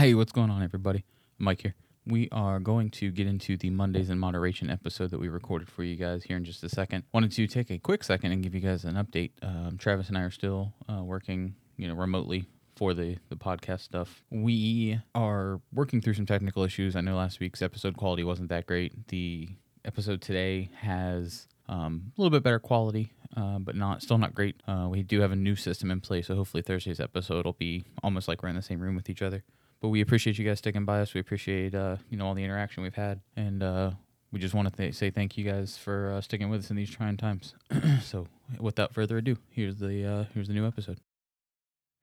Hey, what's going on, everybody? Mike here. We are going to get into the Mondays in Moderation episode that we recorded for you guys here in just a second. Wanted to take a quick second and give you guys an update. Um, Travis and I are still uh, working, you know, remotely for the the podcast stuff. We are working through some technical issues. I know last week's episode quality wasn't that great. The episode today has um, a little bit better quality, uh, but not still not great. Uh, we do have a new system in place, so hopefully Thursday's episode will be almost like we're in the same room with each other. But we appreciate you guys sticking by us. We appreciate uh, you know all the interaction we've had, and uh, we just want to th- say thank you guys for uh, sticking with us in these trying times. so, without further ado, here's the uh, here's the new episode.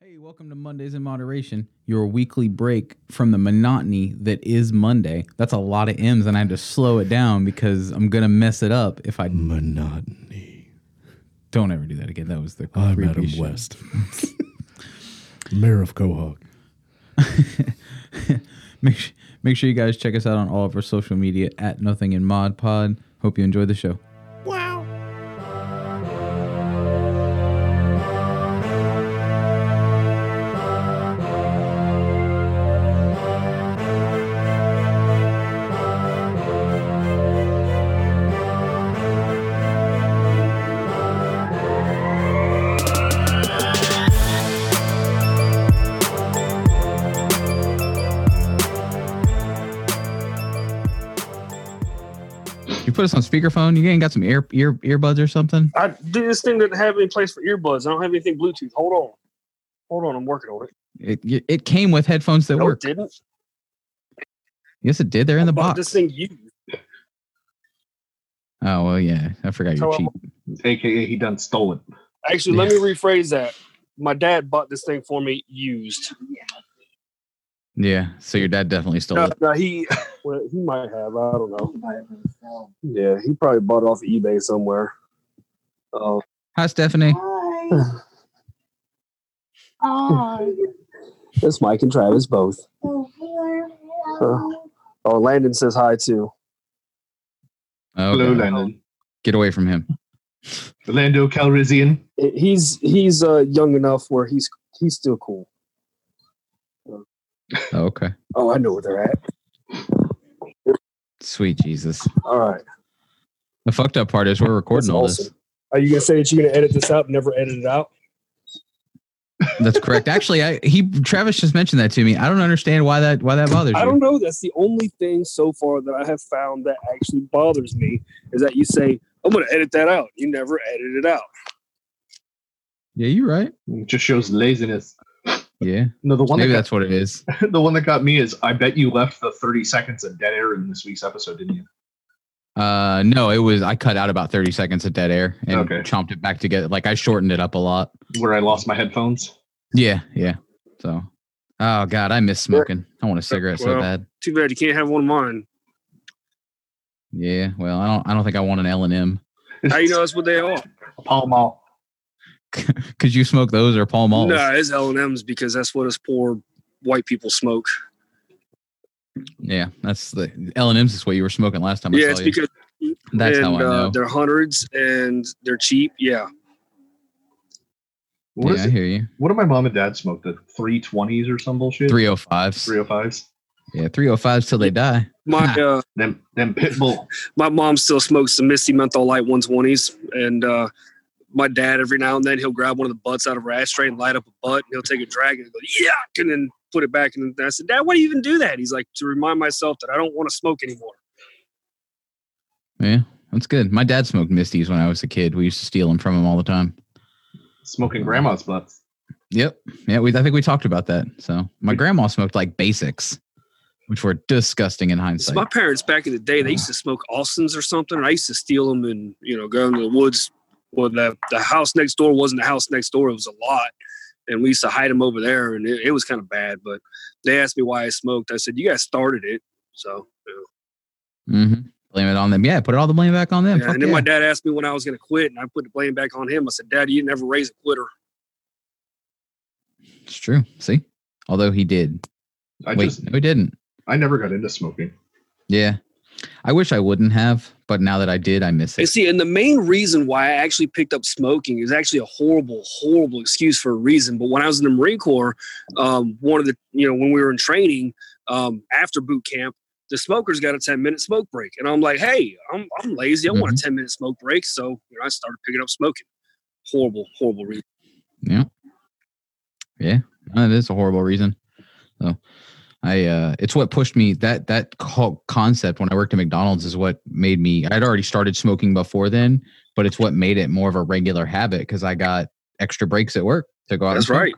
Hey, welcome to Mondays in Moderation, your weekly break from the monotony that is Monday. That's a lot of M's, and I had to slow it down because I'm gonna mess it up if I Monotony. don't ever do that again. That was the I'm creepy Adam shit. West, Mayor of Quahog. make make sure you guys check us out on all of our social media at Nothing in Mod Pod. Hope you enjoy the show. Speakerphone. You ain't got some ear ear earbuds or something? I do this thing doesn't have any place for earbuds. I don't have anything Bluetooth. Hold on. Hold on, I'm working on it. It it came with headphones that No, work. didn't. Yes, it did. They're in the I box. This thing used. Oh well, yeah. I forgot you're cheap. Um, AKA he done stole it. Actually, let me rephrase that. My dad bought this thing for me used. Yeah. So your dad definitely stole No, it. no, he well, he might have. I don't know. Yeah, he probably bought it off eBay somewhere. Oh, Hi, Stephanie. Hi. Hi. it's Mike and Travis both. Oh, hello. Oh, Landon says hi too. Oh, Hello, Landon. Get away from him. Lando Calrissian. He's he's uh, young enough where he's he's still cool. Oh, okay. Oh, I know where they're at. Sweet Jesus. All right. The fucked up part is we're recording That's all awesome. this. Are you gonna say that you're gonna edit this out never edit it out? That's correct. Actually, I he Travis just mentioned that to me. I don't understand why that why that bothers I you. don't know. That's the only thing so far that I have found that actually bothers me is that you say, I'm going to edit that out. You never edit it out. Yeah, you're right. It just shows laziness. Yeah. No, the one Maybe that that's what it is. the one that got me is I bet you left the 30 seconds of dead air in this week's episode, didn't you? Uh, no, it was I cut out about 30 seconds of dead air and Okay. chomped it back together. Like I shortened it up a lot. Where I lost my headphones. Yeah, yeah. So, oh god, I miss smoking. I want a cigarette so bad. Too bad you can't have one of mine. Yeah. Well, I don't. I don't think I want an L and M. How you know that's what they are? A Pall Mall. Could you smoke those or Pall Malls? No, it's L and M's because that's what us poor white people smoke. Yeah, that's the L and M's. Is what you were smoking last time. I yeah, saw it's you. because That's and, how I know. Uh, they're hundreds and they're cheap. Yeah, What, yeah, is I it? hear you. what did my mom and dad smoke? The 320s or some bullshit? Three hundred fives. 305s? Yeah, three hundred fives till they die. my uh, Them, them Pitbull. my mom still smokes the Misty Menthol Light 120s, and uh, my dad every now and then he'll grab one of the butts out of her ashtray and light up a butt, and he'll take a drag and go yuck, and then put it back. In and I said, Dad, why do you even do that? He's like, to remind myself that I don't want to smoke anymore. Yeah, that's good. My dad smoked Misties when I was a kid. We used to steal them from him all the time. Smoking grandma's butts. Yep. Yeah, we I think we talked about that. So my grandma smoked like basics, which were disgusting in So hindsight. my parents back in the day, they used to smoke Austins or something, and I used to steal them and you know go into the woods. Well, the the house next door wasn't the house next door; it was a lot, and we used to hide them over there, and it, it was kind of bad. But they asked me why I smoked. I said, "You guys started it." So, you know. hmm Blame it on them. Yeah, put all the blame back on them. Yeah, and then yeah. my dad asked me when I was going to quit, and I put the blame back on him. I said, "Dad, you never raise a quitter." It's true. See, although he did. I Wait, just, no, he didn't. I never got into smoking. Yeah. I wish I wouldn't have, but now that I did, I miss And it. see, and the main reason why I actually picked up smoking is actually a horrible, horrible excuse for a reason. But when I was in the Marine Corps, um, one of the, you know, when we were in training um, after boot camp, the smokers got a 10 minute smoke break. And I'm like, hey, I'm, I'm lazy. I want a 10 minute smoke break. So, you know, I started picking up smoking. Horrible, horrible reason. Yeah. Yeah. That is a horrible reason. So I uh it's what pushed me that that concept when I worked at McDonald's is what made me I'd already started smoking before then, but it's what made it more of a regular habit because I got extra breaks at work to go out. and That's smoke. right.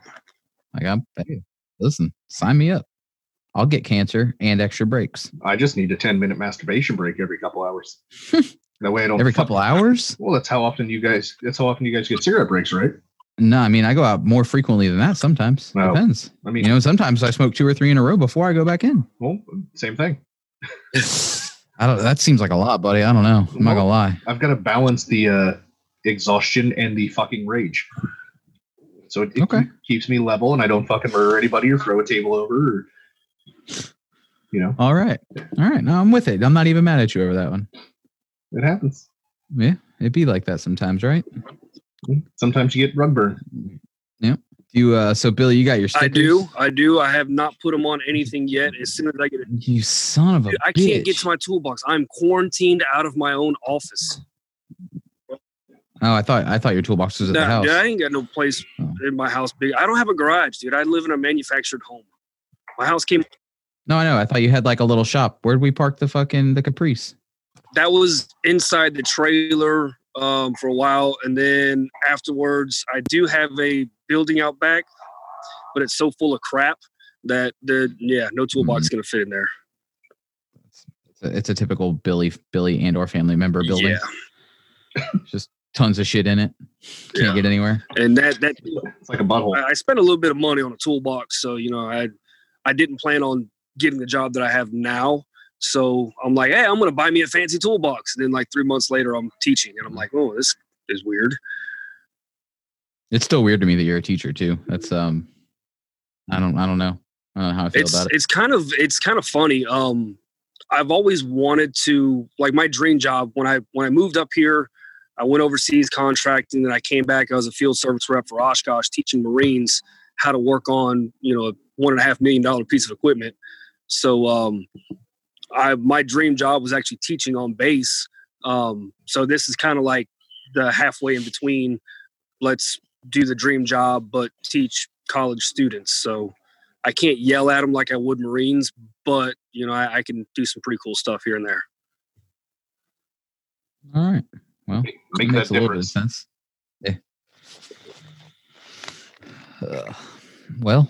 Like I'm hey, listen, sign me up. I'll get cancer and extra breaks. I just need a 10 minute masturbation break every couple hours. that way I don't Every couple hours? Well, that's how often you guys. That's how often you guys get cigarette breaks, right? No, I mean I go out more frequently than that sometimes. No. Depends. I mean, You know, sometimes I smoke two or three in a row before I go back in. well, same thing. I don't that seems like a lot, buddy. I don't know. I'm not gonna lie. I've got to balance the uh, exhaustion and the fucking rage. So it, it Okay. keeps me level, and I don't fucking murder anybody or throw a table over. Or, you know, All right. All right. No, I'm with it. I'm not even mad at you over that one. it happens. Yeah. It'd be like that sometimes, right? Sometimes you get rug burn. Yeah. You uh so Billy, you got your stickers? I do. I do. I have not put them on anything yet. As soon as I get it, You son of a Dude, I can't get to my toolbox. I'm quarantined out of my own office. Oh, I thought I thought your toolbox was at the house. dude, I ain't got no place Oh. in my house big. I don't have a garage, dude. I live in a manufactured home. My house came. No, I know. I thought you had like a little shop. Where'd we park the fucking the Caprice? That was inside the trailer um, for a while, and then afterwards, I do have a building out back, but it's so full of crap that the yeah, no toolbox is Mm-hmm. gonna fit in there. It's a, it's a typical Billy Billy and or family member building. Yeah, Just tons of shit in it. Can't Yeah. get anywhere. and that that It's like a butthole. I I spent a little bit of money on a toolbox, so you know, I I didn't plan on getting the job that I have now. So I'm like, hey, I'm gonna buy me a fancy toolbox. And then like three months later, I'm teaching, and I'm like, oh, this is weird. It's still weird to me that you're a teacher too. That's um I don't I don't know. I don't know how I feel It's about it. it's kind of it's kind of funny. Um, I've always wanted to like my dream job when I when I moved up here. I went overseas contracting, and I came back. I was a field service rep for Oshkosh, teaching Marines how to work on you know a one and a half million dollar piece of equipment. So um, I my dream job was actually teaching on base. Um, so this is kind of like the halfway in between. Let's do the dream job, but teach college students. So I can't yell at them like I would Marines, but you know I, I can do some pretty cool stuff here and there. All right. Well, Make makes that a little bit of sense. Yeah. Uh, well,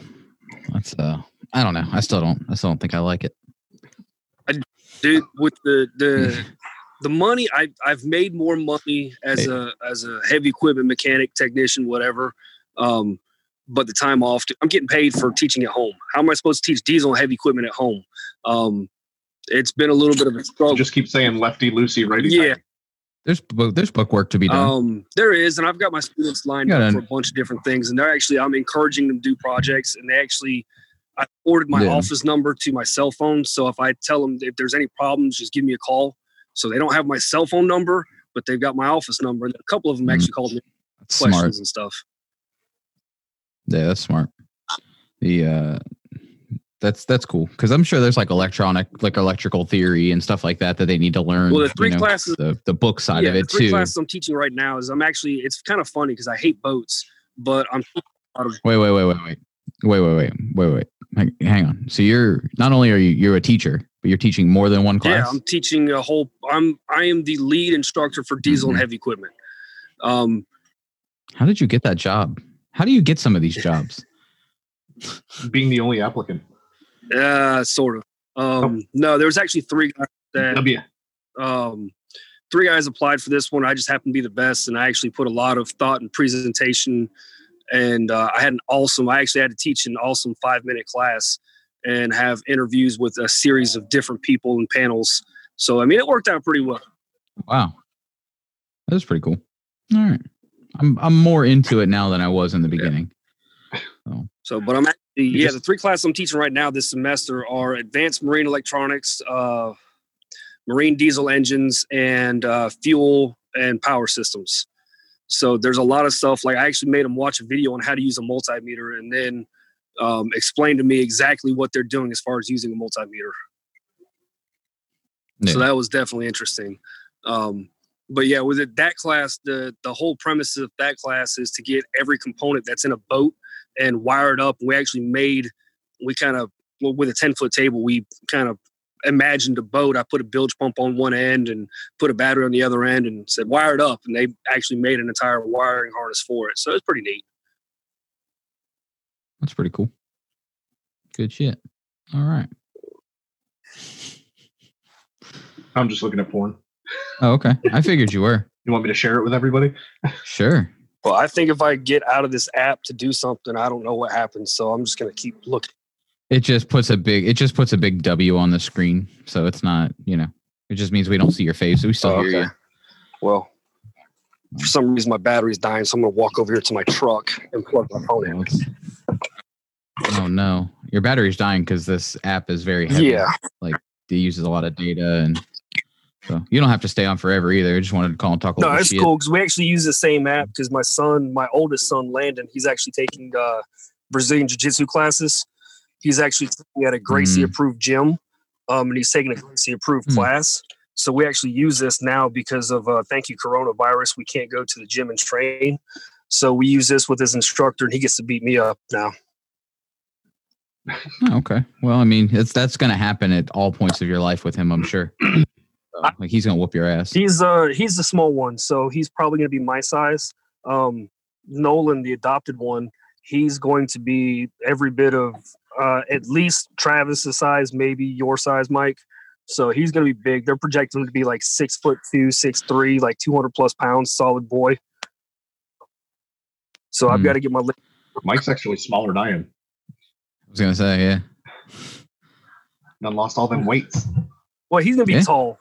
that's uh I don't know. I still don't I still don't think I like it. Dude with the the the money I I've made more money as a as a heavy equipment mechanic technician whatever um but the time off I'm getting paid for teaching at home how am I supposed to teach diesel and heavy equipment at home um it's been a little bit of a struggle Just keep saying lefty loosey, righty. Yeah. There's book there's book work to be done. um there is and I've got my students lined up for a bunch of different things and they're actually I'm encouraging them to do projects and they actually I forwarded my Yeah. office number to my cell phone so if I tell them if there's any problems just give me a call so they don't have my cell phone number but they've got my office number and a couple of them Mm. actually called me That's questions smart. and stuff Yeah, that's smart. The uh that's that's cool because I'm sure there's like electronic like electrical theory and stuff like that that they need to learn. well the you three know, classes the the book side yeah, of it the three too. classes I'm teaching right now is I'm actually it's kind of funny because I hate boats but I'm Wait, wait, wait, wait, wait, wait, wait, wait, wait, wait. Hang- Hang on. So you're not only are you you're a teacher, but you're teaching more than one class. Yeah, class. I'm teaching a whole. I'm I am the lead instructor for diesel Mhm. and heavy equipment. Um, How did you get that job? How do you get some of these jobs? Being the only applicant. uh, sort of. Um, no, there was actually three guys that W. um, three guys applied for this one. I just happened to be the best, and I actually put a lot of thought and presentation. And uh, I had an awesome. I actually had to teach an awesome five minute class and have interviews with a series of different people and panels. So I mean, it worked out pretty well. Wow, that was pretty cool. All right, I'm I'm more into it now than I was in the beginning. So, but I'm actually, yeah, the three classes I'm teaching right now this semester are advanced marine electronics, uh, marine diesel engines, and uh, fuel and power systems. So there's a lot of stuff. Like I actually made them watch a video on how to use a multimeter, and then um, explain to me exactly what they're doing as far as using a multimeter. Yeah. So that was definitely interesting. Um, but yeah, with it, that class, the the whole premise of that class is to get every component that's in a boat and wire it up. We actually made, we kind of well, with a ten foot table, we kind of imagined a boat. I put a bilge pump on one end and put a battery on the other end, and said wire it up, and they actually made an entire wiring harness for it. So it's pretty neat. That's pretty cool. Good shit. All right. I'm just looking at porn. Oh, okay. I figured you were. You want me to share it with everybody? Sure. Well, I think if I get out of this app to do something, I don't know what happens. So I'm just gonna keep looking. It just puts a big it just puts a big W on the screen. So it's not, you know, it just means we don't see your face. We still Oh, hear you. Well, for some reason my battery's dying, so I'm gonna walk over here to my truck and plug my phone in. Oh no. Your battery's dying because this app is very heavy. Yeah, like It uses a lot of data and so you don't have to stay on forever either. I just wanted to call and talk a no, it's shit. cool because we actually use the same app because my son, my oldest son, Landon, he's actually taking uh, Brazilian Jiu Jitsu classes. He's actually at a Gracie Mm. approved gym, um, and he's taking a Gracie approved Mm. class. So we actually use this now because of uh, thank you coronavirus. We can't go to the gym and train, so we use this with his instructor, and he gets to beat me up now. Oh, okay. Well, I mean, it's that's gonna happen at all points of your life with him, I'm sure. So, like he's gonna whoop your ass. He's uh he's the small one, so he's probably gonna be my size. Um, Nolan, the adopted one, he's going to be every bit of uh, at least Travis's size, maybe your size, Mike. So he's gonna be big. They're projecting him to be like six foot two, six three, like two hundred plus pounds, solid boy. So I've Hmm. got to get my li- Mike's actually smaller than I am. I was gonna say, yeah. Done lost all them weights. well, he's gonna be Yeah. tall.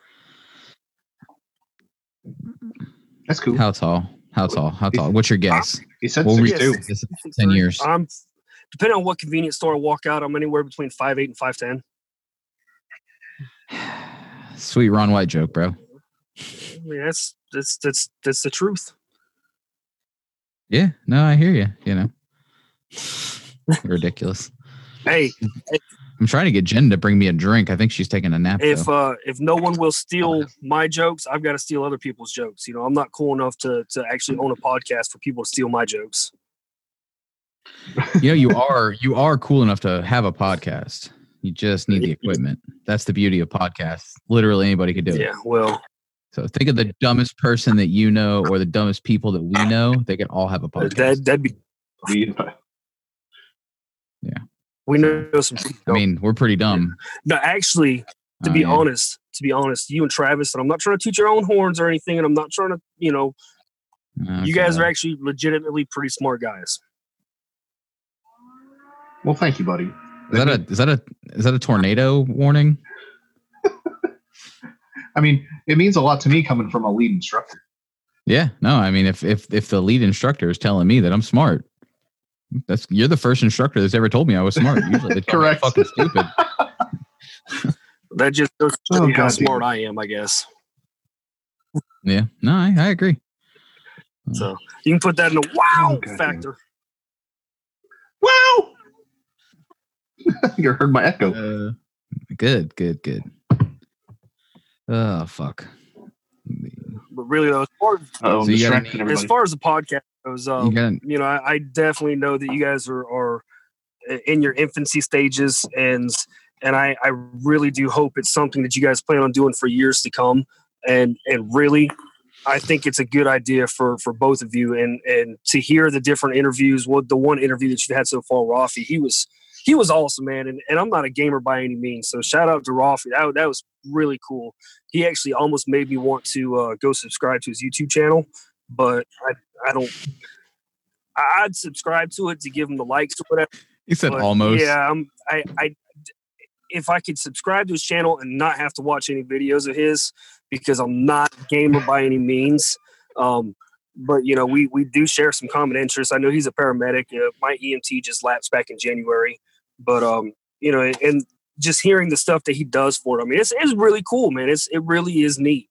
That's cool. How tall? How tall? How tall? What's your guess? He said We'll six read two. this ten years. I'm depending on what convenience store I walk out, I'm anywhere between five eight and five ten. Sweet Ron White joke, bro. I mean, that's that's that's that's the truth. Yeah, no, I hear you. You know, ridiculous. Hey, I'm trying to get Jen to bring me a drink. I think she's taking a nap. if though. uh if no one will steal my jokes i've got to steal other people's jokes you know i'm not cool enough to to actually own a podcast for people to steal my jokes you know, you are you are cool enough to have a podcast. You just need the equipment. That's the beauty of podcasts. Literally anybody could do it. yeah well So think of the dumbest person that you know or the dumbest people that we know. They could all have a podcast. that that'd be We, we know some people I mean, we're pretty dumb. no actually to Uh, be yeah. honest to be honest you and travis and i'm not trying to toot your own horns or anything and i'm not trying to you know you guys are actually legitimately pretty smart guys well, thank you, buddy. Is that a is that a is that a tornado warning? I mean, it means a lot to me coming from a lead instructor. Yeah, no. I mean, if if if the lead instructor is telling me that I'm smart, that's you're the first instructor that's ever told me I was smart. Usually, they tell me I'm Correct. fucking stupid. that just shows Oh, you how God, smart i am i guess Yeah, no, I, I agree. so you can put that in a wow Oh, God damn. factor Wow! you heard my echo. Uh, good, good, good. Oh fuck. but really though as far as, Oh, So you got distracting as far as the podcast goes um, You got you know, I, I definitely know that you guys are, are in your infancy stages, and and I, I really do hope it's something that you guys plan on doing for years to come. And and really, I think it's a good idea for for both of you. And and to hear the different interviews, what the one interview that you've had so far, Rafi, he was he was awesome, man. And, and I'm not a gamer by any means, so shout out to Rafi. That that was really cool. He actually almost made me want to uh, go subscribe to his YouTube channel, but I I don't. I'd subscribe to it to give him the likes or whatever. He said but almost. Yeah, I'm, I, I, if I could subscribe to his channel and not have to watch any videos of his, because I'm not a gamer by any means. Um, but you know, we we do share some common interests. I know he's a paramedic. Uh, my EMT just lapsed back in January, but um, you know, and just hearing the stuff that he does for it. I mean, it's it's really cool, man. It's it really is neat.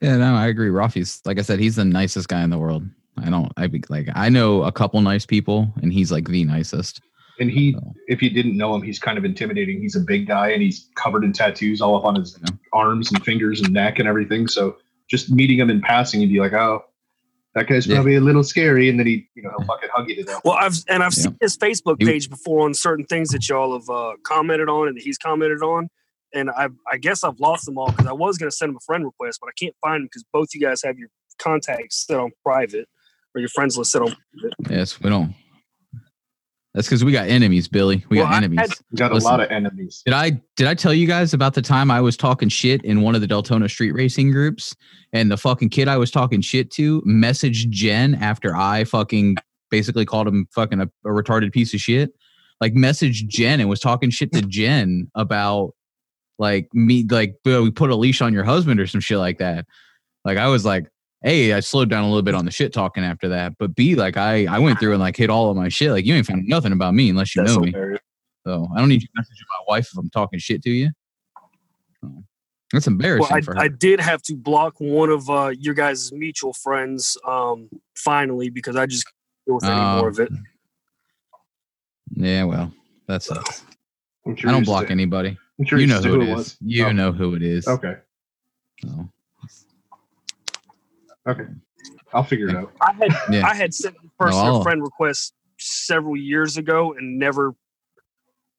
Yeah, no, I agree. Rafi's like I said, he's the nicest guy in the world. I don't. I be like I know a couple nice people, and he's like the nicest. And he, So, if you didn't know him, he's kind of intimidating. He's a big guy and he's covered in tattoos all up on his Yeah. arms and fingers and neck and everything. So just meeting him in passing, you'd be like, oh, that guy's Yeah. probably a little scary. And then he, you know, he'll fucking hug you to death. Well, I've and I've Yeah. seen his Facebook page before on certain things that y'all have uh, commented on and that he's commented on. And I I guess I've lost them all because I was gonna send him a friend request, but I can't find him because both you guys have your contacts set on private or your friends list set on. yes, we don't. That's because we got enemies, Billy. We Well, got enemies. had- got a Listen. lot of enemies. Did I did I tell you guys about the time I was talking shit in one of the Deltona street racing groups and the fucking kid I was talking shit to messaged Jen after I fucking basically called him fucking a, a retarded piece of shit? Like messaged Jen and was talking shit to Jen about like me like we put a leash on your husband or some shit like that. Like I was like, A, I slowed down a little bit on the shit talking after that. But B, like I I went through and like hit all of my shit. Like you ain't found nothing about me unless you That's know me. hilarious. So I don't need you to message my wife if I'm talking shit to you. That's embarrassing Well, for her. I, I did have to block one of uh, your guys' mutual friends um, finally because I just couldn't deal with any Oh. more of it. yeah, well, that sucks. I'm I don't block to- anybody. I'm You know as who it it is. You Oh, know who it is. Okay. So, Okay. I'll figure it out. I had Yeah. I had sent this person I'll- friend request several years ago and never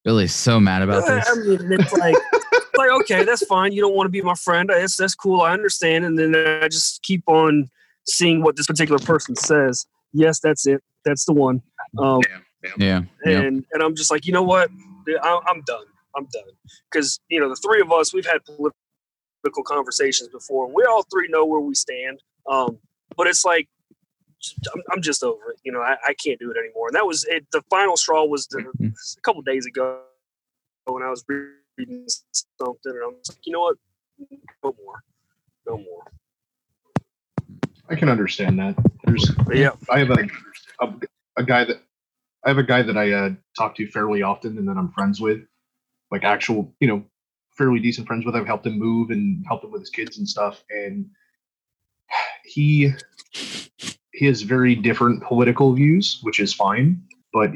Billy's so mad about Uh, this. I mean, it's like, it's like okay, that's fine. You don't want to be my friend. That's that's cool. I understand. And then I just keep on seeing what this particular person says. Yes, that's it. That's the one. Um, Yeah. Yeah. and and I'm just like, you know what? I, I'm done. I'm done. Because you know, the three of us, we've had political conversations before, and we all three know where we stand. Um, but it's like, I'm, I'm just over it. You know, I, I can't do it anymore. And that was it. The final straw was the, Mhm. a couple days ago when I was reading something, and I'm like, you know what? No more. No more. I can understand that. There's, yeah, I have a, a, a guy that, I have a guy that I uh, talk to fairly often and that I'm friends with, like actual, you know, fairly decent friends with. I've helped him move and helped him with his kids and stuff. And he, he has very different political views, which is fine. But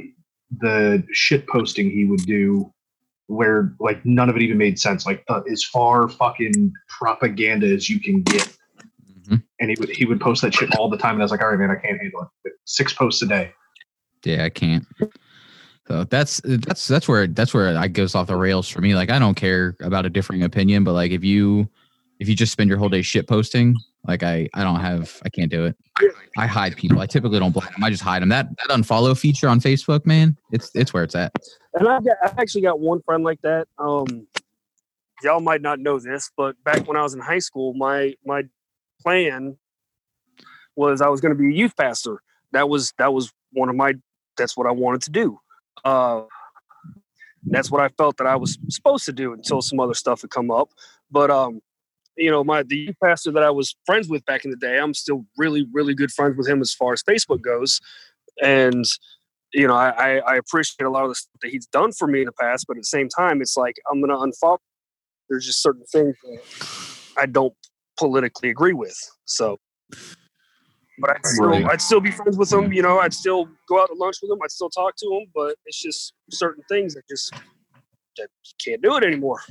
the shit posting he would do where like none of it even made sense, like uh, as far fucking propaganda as you can get Mhm. and he would he would post that shit all the time, and I was like, all right, man, I can't handle it. Six posts a day. Yeah, I can't. So that's that's that's where that's where it goes off the rails for me. Like I don't care about a differing opinion, but like if you if you just spend your whole day shit posting, like I I don't have I can't do it. I hide people. I typically don't block them. I just hide them. That that unfollow feature on Facebook, man, it's it's where it's at. and I've got I've actually got one friend like that. Um, y'all might not know this, but back when I was in high school, my my plan was I was going to be a youth pastor. That was that was one of my that's what I wanted to do. Uh, that's what I felt that I was supposed to do until some other stuff had come up. But um, you know, my the youth pastor that I was friends with back in the day, I'm still really really good friends with him as far as Facebook goes, and you know, I, I, appreciate a lot of the stuff that he's done for me in the past, but at the same time, it's like I'm gonna unfollow. There's just certain things that I don't politically agree with. So, but I'd still, Right. I'd still be friends with him. You know, I'd still go out to lunch with him. I'd still talk to him. But it's just certain things that just that can't do it anymore.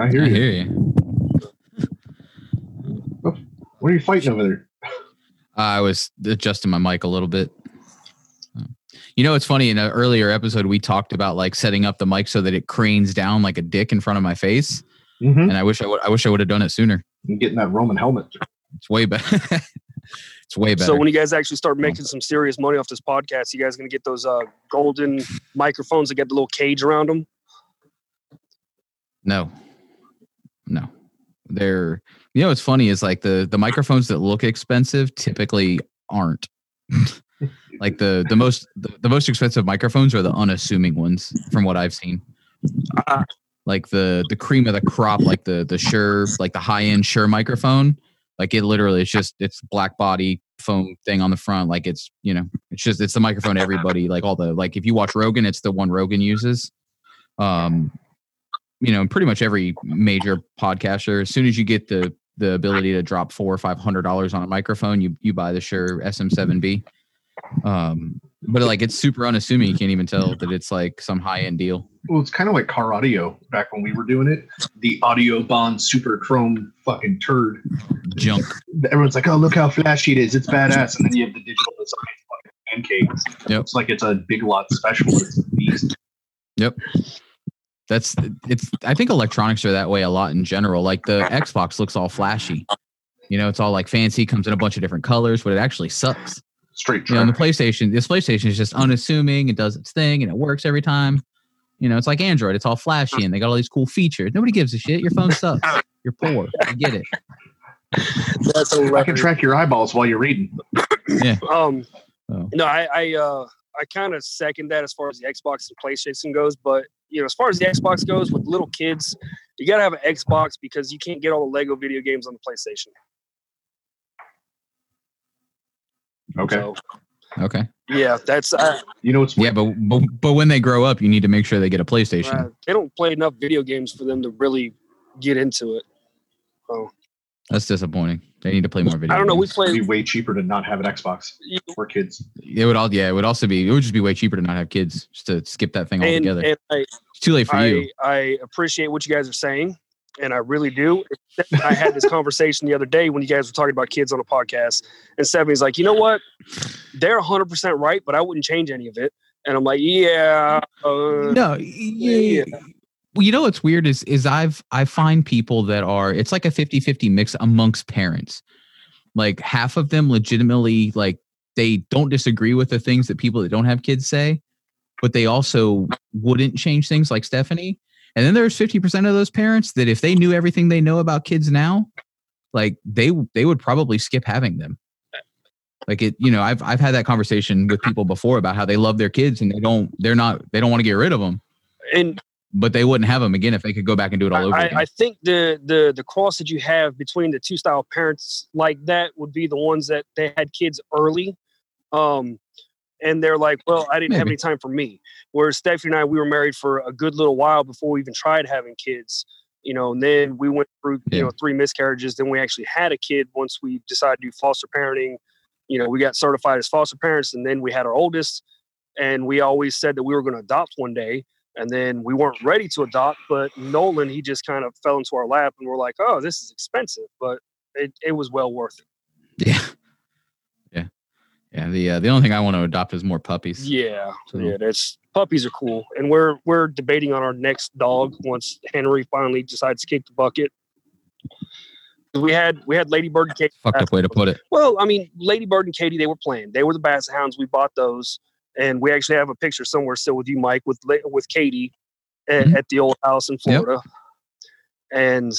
I hear I you. hear you. What are you fighting over there? I was adjusting my mic a little bit. You know, it's funny. In an earlier episode, we talked about like setting up the mic so that it cranes down like a dick in front of my face, Mm-hmm. and I wish I would. I wish I would have done it sooner. Getting that Roman helmet. It's way better. it's way better. So when you guys actually start making some serious money off this podcast, you guys gonna get those uh, golden microphones that get the little cage around them. No, no, they're. You know what's funny is like the the microphones that look expensive typically aren't. like the the most the, the most expensive microphones are the unassuming ones from what I've seen. Like the the cream of the crop, like the the Shure, like the high end Shure microphone. Like it literally, it's just it's black body, foam thing on the front. Like it's you know it's just it's the microphone everybody like all the like if you watch Rogan, it's the one Rogan uses. Um, you know, pretty much every major podcaster, as soon as you get the the ability to drop four or five hundred dollars on a microphone, you you buy the Shure SM7B. Um, but like it's super unassuming. You can't even tell that it's like some high end deal. Well, it's kind of like car audio back when we were doing it. The Audiobahn super chrome fucking turd. Junk. Everyone's like, "Oh, look how flashy it is! It's badass!" And then you have the digital design fucking pancakes. Yep. It's like it's a big lot special. It's a beast. Yep. That's it's I think electronics are that way a lot in general. Like the Xbox looks all flashy. You know, it's all like fancy, comes in a bunch of different colors, but it actually sucks. Straight You know, and the. PlayStation, this PlayStation is just unassuming, it does its thing and it works every time. You know, it's like Android, it's all flashy and they got all these cool features. Nobody gives a shit. Your phone sucks. You're poor. I get it. That's I can track your eyeballs while you're reading. Um, Oh. no, I, I, uh, I kind of second that as far as the Xbox and PlayStation goes. But you know, as far as the Xbox goes, with little kids, you gotta have an Xbox because you can't get all the Lego video games on the PlayStation. Okay. So Okay. yeah, that's uh, You know what's Yeah, but, but but when they grow up, you need to make sure they get a PlayStation. uh, they don't play enough video games for them to really get into it. That's disappointing. They need to play more video. I don't know. We games. It'd play. be way cheaper to not have an Xbox for kids. It would all yeah. It would also be. It would just be way cheaper to not have kids. Just to skip that thing And, altogether. and I, it's too late for I, you. I appreciate what you guys are saying, and I really do. I had this conversation the other day when you guys were talking about kids on a podcast, and Stephanie's like, you know what? They're 100% right, but I wouldn't change any of it. And I'm like, yeah. Uh, No, yeah. yeah. You know what's weird is is I've I find people that are it's like a 50-50 mix amongst parents. Like half of them legitimately like they don't disagree with the things that people that don't have kids say, but they also wouldn't change things like Stephanie. And then there's 50% of those parents that if they knew everything they know about kids now, like they they would probably skip having them. Like it, you know, I've I've had that conversation with people before about how they love their kids and they don't they're not they don't want to get rid of them and but they wouldn't have them again if they could go back and do it all over I, again. I think the, the the cross that you have between the two style parents like that would be the ones that they had kids early, um, and they're like, well, I didn't have any time for me. Whereas Stephanie and I, we were married for a good little while before we even tried having kids. You know, and then we went through you know three miscarriages. Then we actually had a kid once we decided to do foster parenting. You know, we got certified as foster parents, and then we had our oldest. And we always said that we were going to adopt one day and then we weren't ready to adopt but nolan he just kind of fell into our lap and we're like oh this is expensive but it, it was well worth it yeah, yeah, yeah. The uh, the only thing I want to adopt is more puppies. yeah So- yeah that's puppies are cool and we're we're debating on our next dog once henry finally decides to kick the bucket we had we had ladybird and katie Fucked up way to put it. well i mean ladybird and katie they were playing they were the basset hounds we bought those and we actually have a picture somewhere still with you mike with with katie at, Mhm. at the old house in Yep. florida. And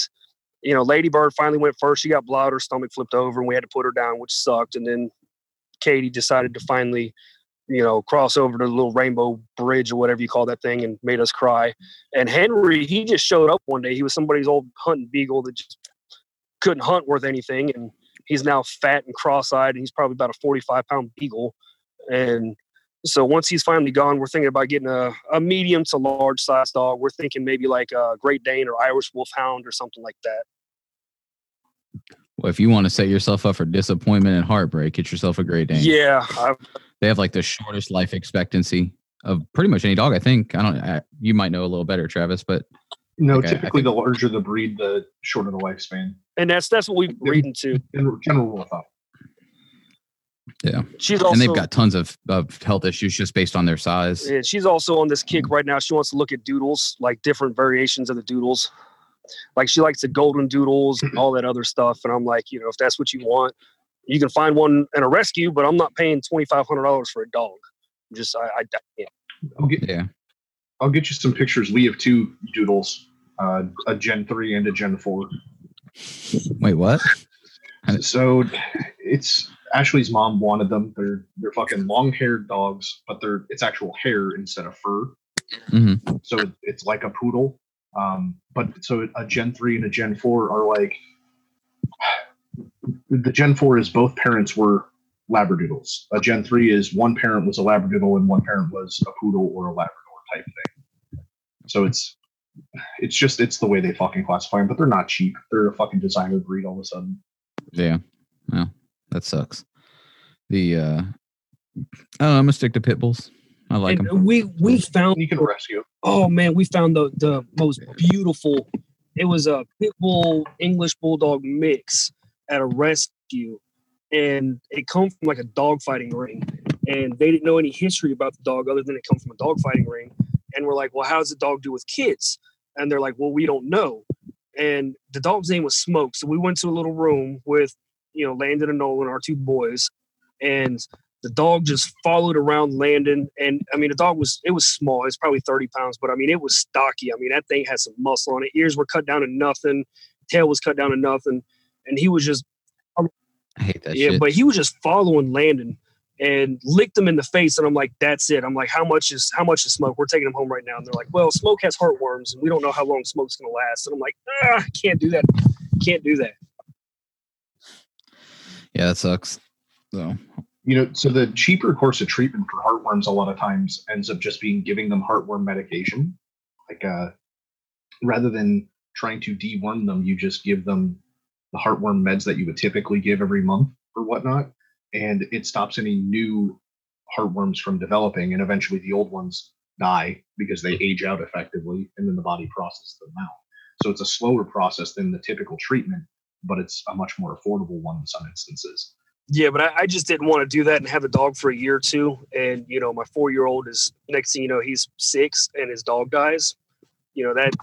you know ladybird finally went first. She got blood her stomach flipped over and we had to put her down which sucked. And then katie decided to finally you know cross over to the little rainbow bridge or whatever you call that thing and made us cry. And henry he just showed up one day. He was somebody's old hunting beagle that just couldn't hunt worth anything. And he's now fat and cross-eyed and he's probably about a 45 pound beagle. And so once he's finally gone we're thinking about getting a, a medium to large size dog we're thinking maybe like a great dane or irish wolfhound or something like that Well, if you want to set yourself up for disappointment and heartbreak, get yourself a Great Dane. yeah I, They have like the shortest life expectancy of pretty much any dog. I think. I don't. I, you might know a little better, Travis, but No, Okay, I typically the larger the breed, the shorter the lifespan. and that's that's what we've been reading too In general rule of thumb. She's also and they've got tons of, of health issues just based on their size. and she's also on this kick right now she wants to look at doodles like different variations of the doodles like she likes the golden doodles and all that other stuff and i'm like you know if that's what you want you can find one in a rescue but i'm not paying $2500 for a dog just i, I can't I'll get Yeah. I'll get you some pictures. We have two doodles, uh, a Gen three and a Gen four. Wait, what? So it's Ashley's mom wanted them. They're they're fucking long haired dogs, but they're it's actual hair instead of fur. hmm So it- it's like a poodle. Um, but so a Gen three and a Gen four are like the Gen four is both parents were labradoodles. A Gen three is one parent was a labradoodle and one parent was a poodle or a labrador type thing. So it's it's just it's the way they fucking classify them, but they're not cheap. They're a fucking designer breed all of a sudden. Yeah. Well, that sucks. The uh I don't know, I'm gonna stick to pit bulls. I like and them. we we found You can rescue. oh man, we found the the most beautiful. It was a pit bull English bulldog mix at a rescue, and it come from like a dog fighting ring, and they didn't know any history about the dog other than it come from a dog fighting ring, and we're like, well, how does the dog do with kids? And they're like, well, we don't know, and the dog's name was Smoke, so we went to a little room with you know Landon and Nolan, our two boys, and the dog just followed around Landon, and I mean the dog was it was small. It's probably thirty pounds, but I mean it was stocky. I mean that thing had some muscle on it. Ears were cut down to nothing. Tail was cut down to nothing, and he was just I hate that yeah. shit. But he was just following Landon and licked him in the face, and I'm like, that's it. I'm like, how much is how much is smoke? We're taking him home right now, and they're like, well, smoke has heartworms, and we don't know how long smoke's gonna last. And I'm like, ah, can't do that. Can't do that. Yeah, that sucks. So You know, so the cheaper course of treatment for heartworms a lot of times ends up just being giving them heartworm medication. Like uh rather than trying to deworm them, you just give them the heartworm meds that you would typically give every month or whatnot. And it stops any new heartworms from developing and eventually the old ones die because they age out effectively and then the body processes them out. So it's a slower process than the typical treatment, but it's a much more affordable one in some instances. Yeah, but I, I just didn't want to do that and have a dog for a year or two. And you know, my four year old is next thing you know, he's six and his dog dies. You know that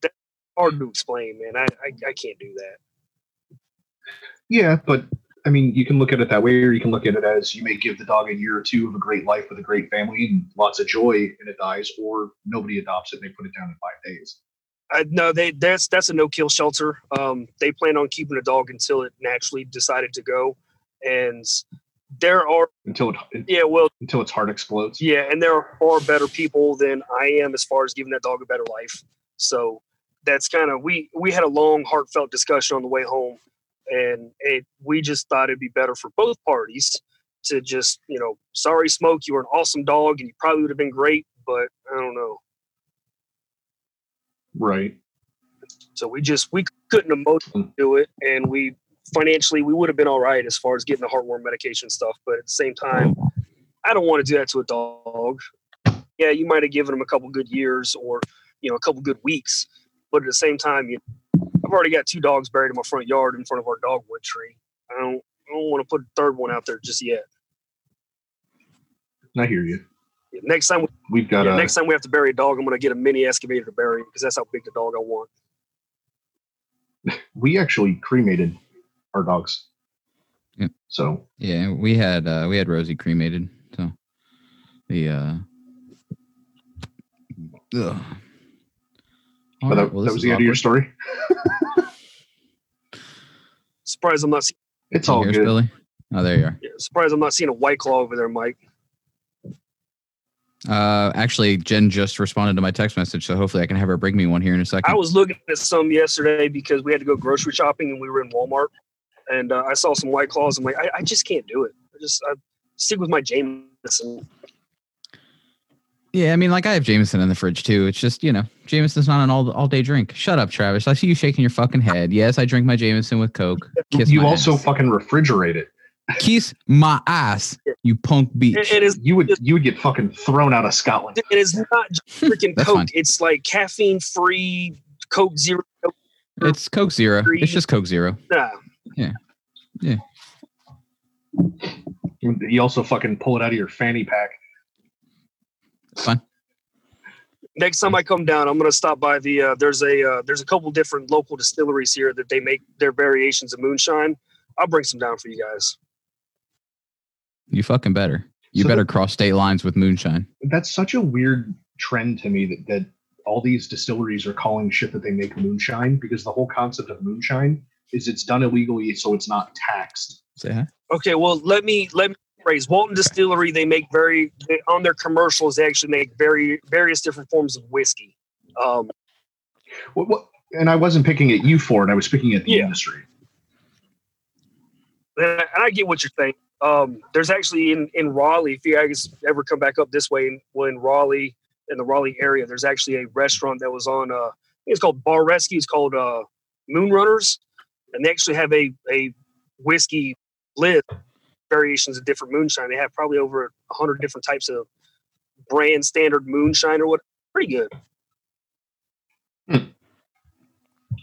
that's hard to explain, man. I, I I can't do that. Yeah, but I mean, you can look at it that way, or you can look at it as you may give the dog a year or two of a great life with a great family and lots of joy, and it dies, or nobody adopts it and they put it down in five days. I no, they that's that's a no kill shelter. Um, they plan on keeping the dog until it naturally decided to go. And there are Until it yeah, well, until its heart explodes. Yeah, and there are far better people than I am as far as giving that dog a better life. So that's kind of we we had a long, heartfelt discussion on the way home, and it we just thought it'd be better for both parties to just you know, sorry, Smoke, you were an awesome dog, and you probably would have been great, but I don't know. Right. So we just we couldn't emotionally mm. do it, and we financially we would have been all right as far as getting the heartworm medication stuff. But at the same time, I don't want to do that to a dog. Yeah, you might have given him a couple good years or you know a couple good weeks, but at the same time, you, I've already got two dogs buried in my front yard in front of our dogwood tree. I don't I don't want to put a third one out there just yet. I hear you. Next time, We've got yeah, a next time we have to bury a dog, I'm going to get a mini excavator to bury because that's how big the dog I want. we actually cremated our dogs. Yeah. So yeah, we had uh we had Rosie cremated. So the uh ugh. All but right, that, well, that was is the end of your story. Surprised I'm not seeing, It's all hear good. Billy? Oh, there you are. yeah, surprised I'm not seeing a white claw over there, Mike. Uh, actually, Jen just responded to my text message, so hopefully I can have her bring me one here in a second. I was looking at some yesterday because we had to go grocery shopping and we were in Walmart, and uh, I saw some white claws. I'm like, I, I just can't do it. I just I stick with my Jameson. Yeah, I mean, like I have Jameson in the fridge too. It's just you know, Jameson's not an all all day drink. Shut up, Travis. I see you shaking your fucking head. Yes, I drink my Jameson with Coke. Kiss you also ass. fucking refrigerate it. Kiss my ass, you punk bitch. It, it is You would you would get fucking thrown out of Scotland. it is not just freaking That's Coke. fine. It's like caffeine free Coke Zero. It's Coke Zero. It's just Coke Zero. Nah, You also fucking pull it out of your fanny pack. It's fine. next time I come down, I'm gonna stop by the. Uh, there's a uh, there's a couple different local distilleries here that they make their variations of moonshine. I'll bring some down for you guys. You fucking better. You So better cross state lines with moonshine. That's such a weird trend to me that, that all these distilleries are calling shit that they make moonshine because the whole concept of moonshine is it's done illegally so it's not taxed. Say hi. Okay, well let me let me phrase Walton Distillery. They make very they, on their commercials. They actually make very various different forms of whiskey. Um, What, what, and I wasn't picking at you for it. I was picking at the Yeah. industry. and I, and I get what you're saying. Um, there's actually in in Raleigh. If you guys ever come back up this way, in, well, in Raleigh, in the Raleigh area, there's actually a restaurant that was on. Uh, it's called Bar Rescue. It's called uh, Moon Runners, and they actually have a a whiskey list variations of different moonshine. They have probably over a hundred different types of brand standard moonshine or what. Pretty good.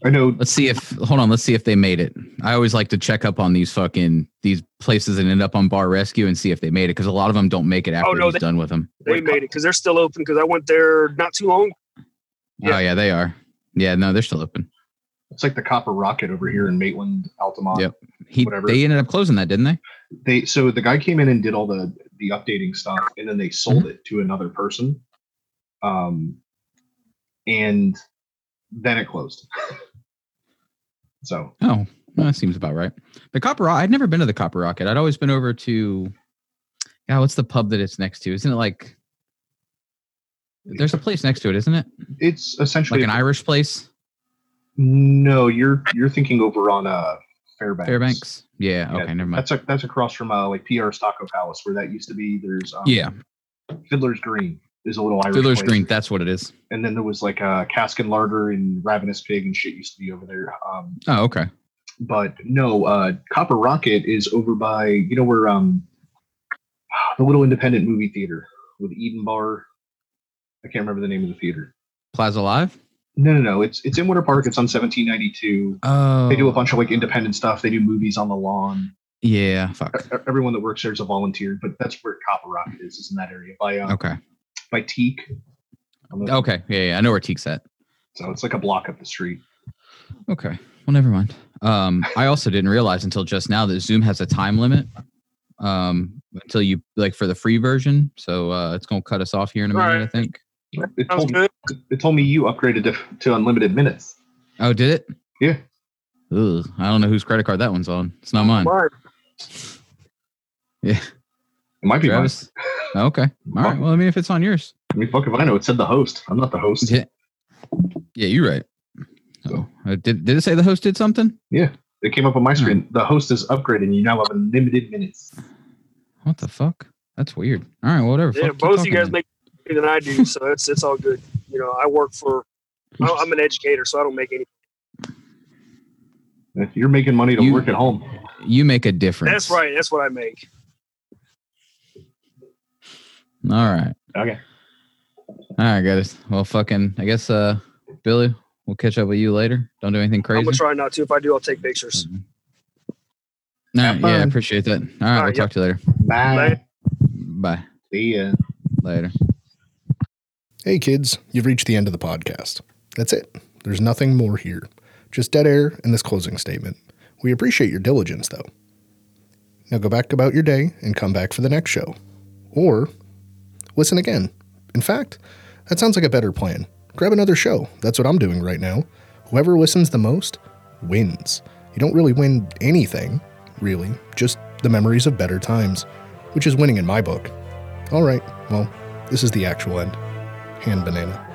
I know Let's see if hold on. Let's see if they made it. I always like to check up on these fucking these places that end up on Bar Rescue and see if they made it because a lot of them don't make it after Oh, no, he's they- done with them. They made it because they're still open. Because I went there not too long. Yeah. Oh yeah, they are. Yeah, no, they're still open. it's like the Copper Rocket over here in Maitland, Altamont. Yep. He Whatever. they ended up closing that, didn't they? They so the guy came in and did all the the updating stuff, and then they sold it to another person. Um, and then it closed. so Oh, that seems about right. The Copper Rocket. I'd never been to the Copper Rocket. I'd always been over to. Yeah, what's the pub that it's next to? Isn't it like? There's a place next to it, isn't it? it's essentially Like an Irish place, no. You're you're thinking over on uh Fairbanks. Fairbanks. Yeah. Yeah, Okay, never mind. That's a, that's across from uh, like PR Stocko Palace where that used to be. There's um, Yeah, Fiddler's Green is a little Irish Fiddler's. Green. That's what it is. and then there was like a cask and larder and ravenous pig and shit used to be over there. Um, Oh, okay. but no, uh, Copper Rocket is over by you know where um the little independent movie theater with Eden Bar. I can't remember the name of the theater. Plaza Live. No, no, no. It's it's in Winter Park. It's on 1792. Oh, They do a bunch of like independent stuff. They do movies on the lawn. Yeah. Fuck. Everyone that works there is a volunteer, but that's where Copper Rocket is. Is in that area by uh, Okay. By Teak. The- Okay. Yeah, yeah. I know where Teak's at. So it's like a block up the street. Okay. Well, never mind. Um, I also didn't realize until just now that Zoom has a time limit. Um, until you like for the free version. So uh, it's gonna cut us off here in a minute, I think. It told, me, good. it told me you upgraded to, to unlimited minutes. Oh, did it? Yeah. Ugh, I don't know whose credit card that one's on. It's not mine. Mine. Yeah. It might be mine. Travis. Oh, okay. All right. Well, I mean, if it's on yours. I mean, fuck if I know. It said the host. I'm not the host. Yeah. Yeah, you're right. So, uh, did did it say the host did something? Yeah, it came up on my screen. The host is upgraded. You now have unlimited minutes. What the fuck? That's weird. All right, whatever. Yeah, Fuck, both of you guys then. make more than I do, so it's it's all good. You know, I work for. I- I'm an educator, so I don't make any. If you're making money to You- work at home, you make a difference. That's right. That's what I make. All right. okay. All right, guys. Well, fucking. I guess, uh, Billy, we'll catch up with you later. Don't do anything crazy. I'm gonna try not to. If I do, I'll take pictures. Mhm. All right. Have Yeah, I appreciate that. All right. All we'll right, talk to you later. Bye. Bye. Bye. See ya. Later. Hey kids, you've reached the end of the podcast. That's it. There's nothing more here. Just dead air and this closing statement. We appreciate your diligence though. Now go back about your day and come back for the next show. Or listen again. In fact, that sounds like a better plan. Grab another show. That's what I'm doing right now. Whoever listens the most wins. You don't really win anything, really, just the memories of better times, which is winning in my book. All right, well, this is the actual end. Hand banana.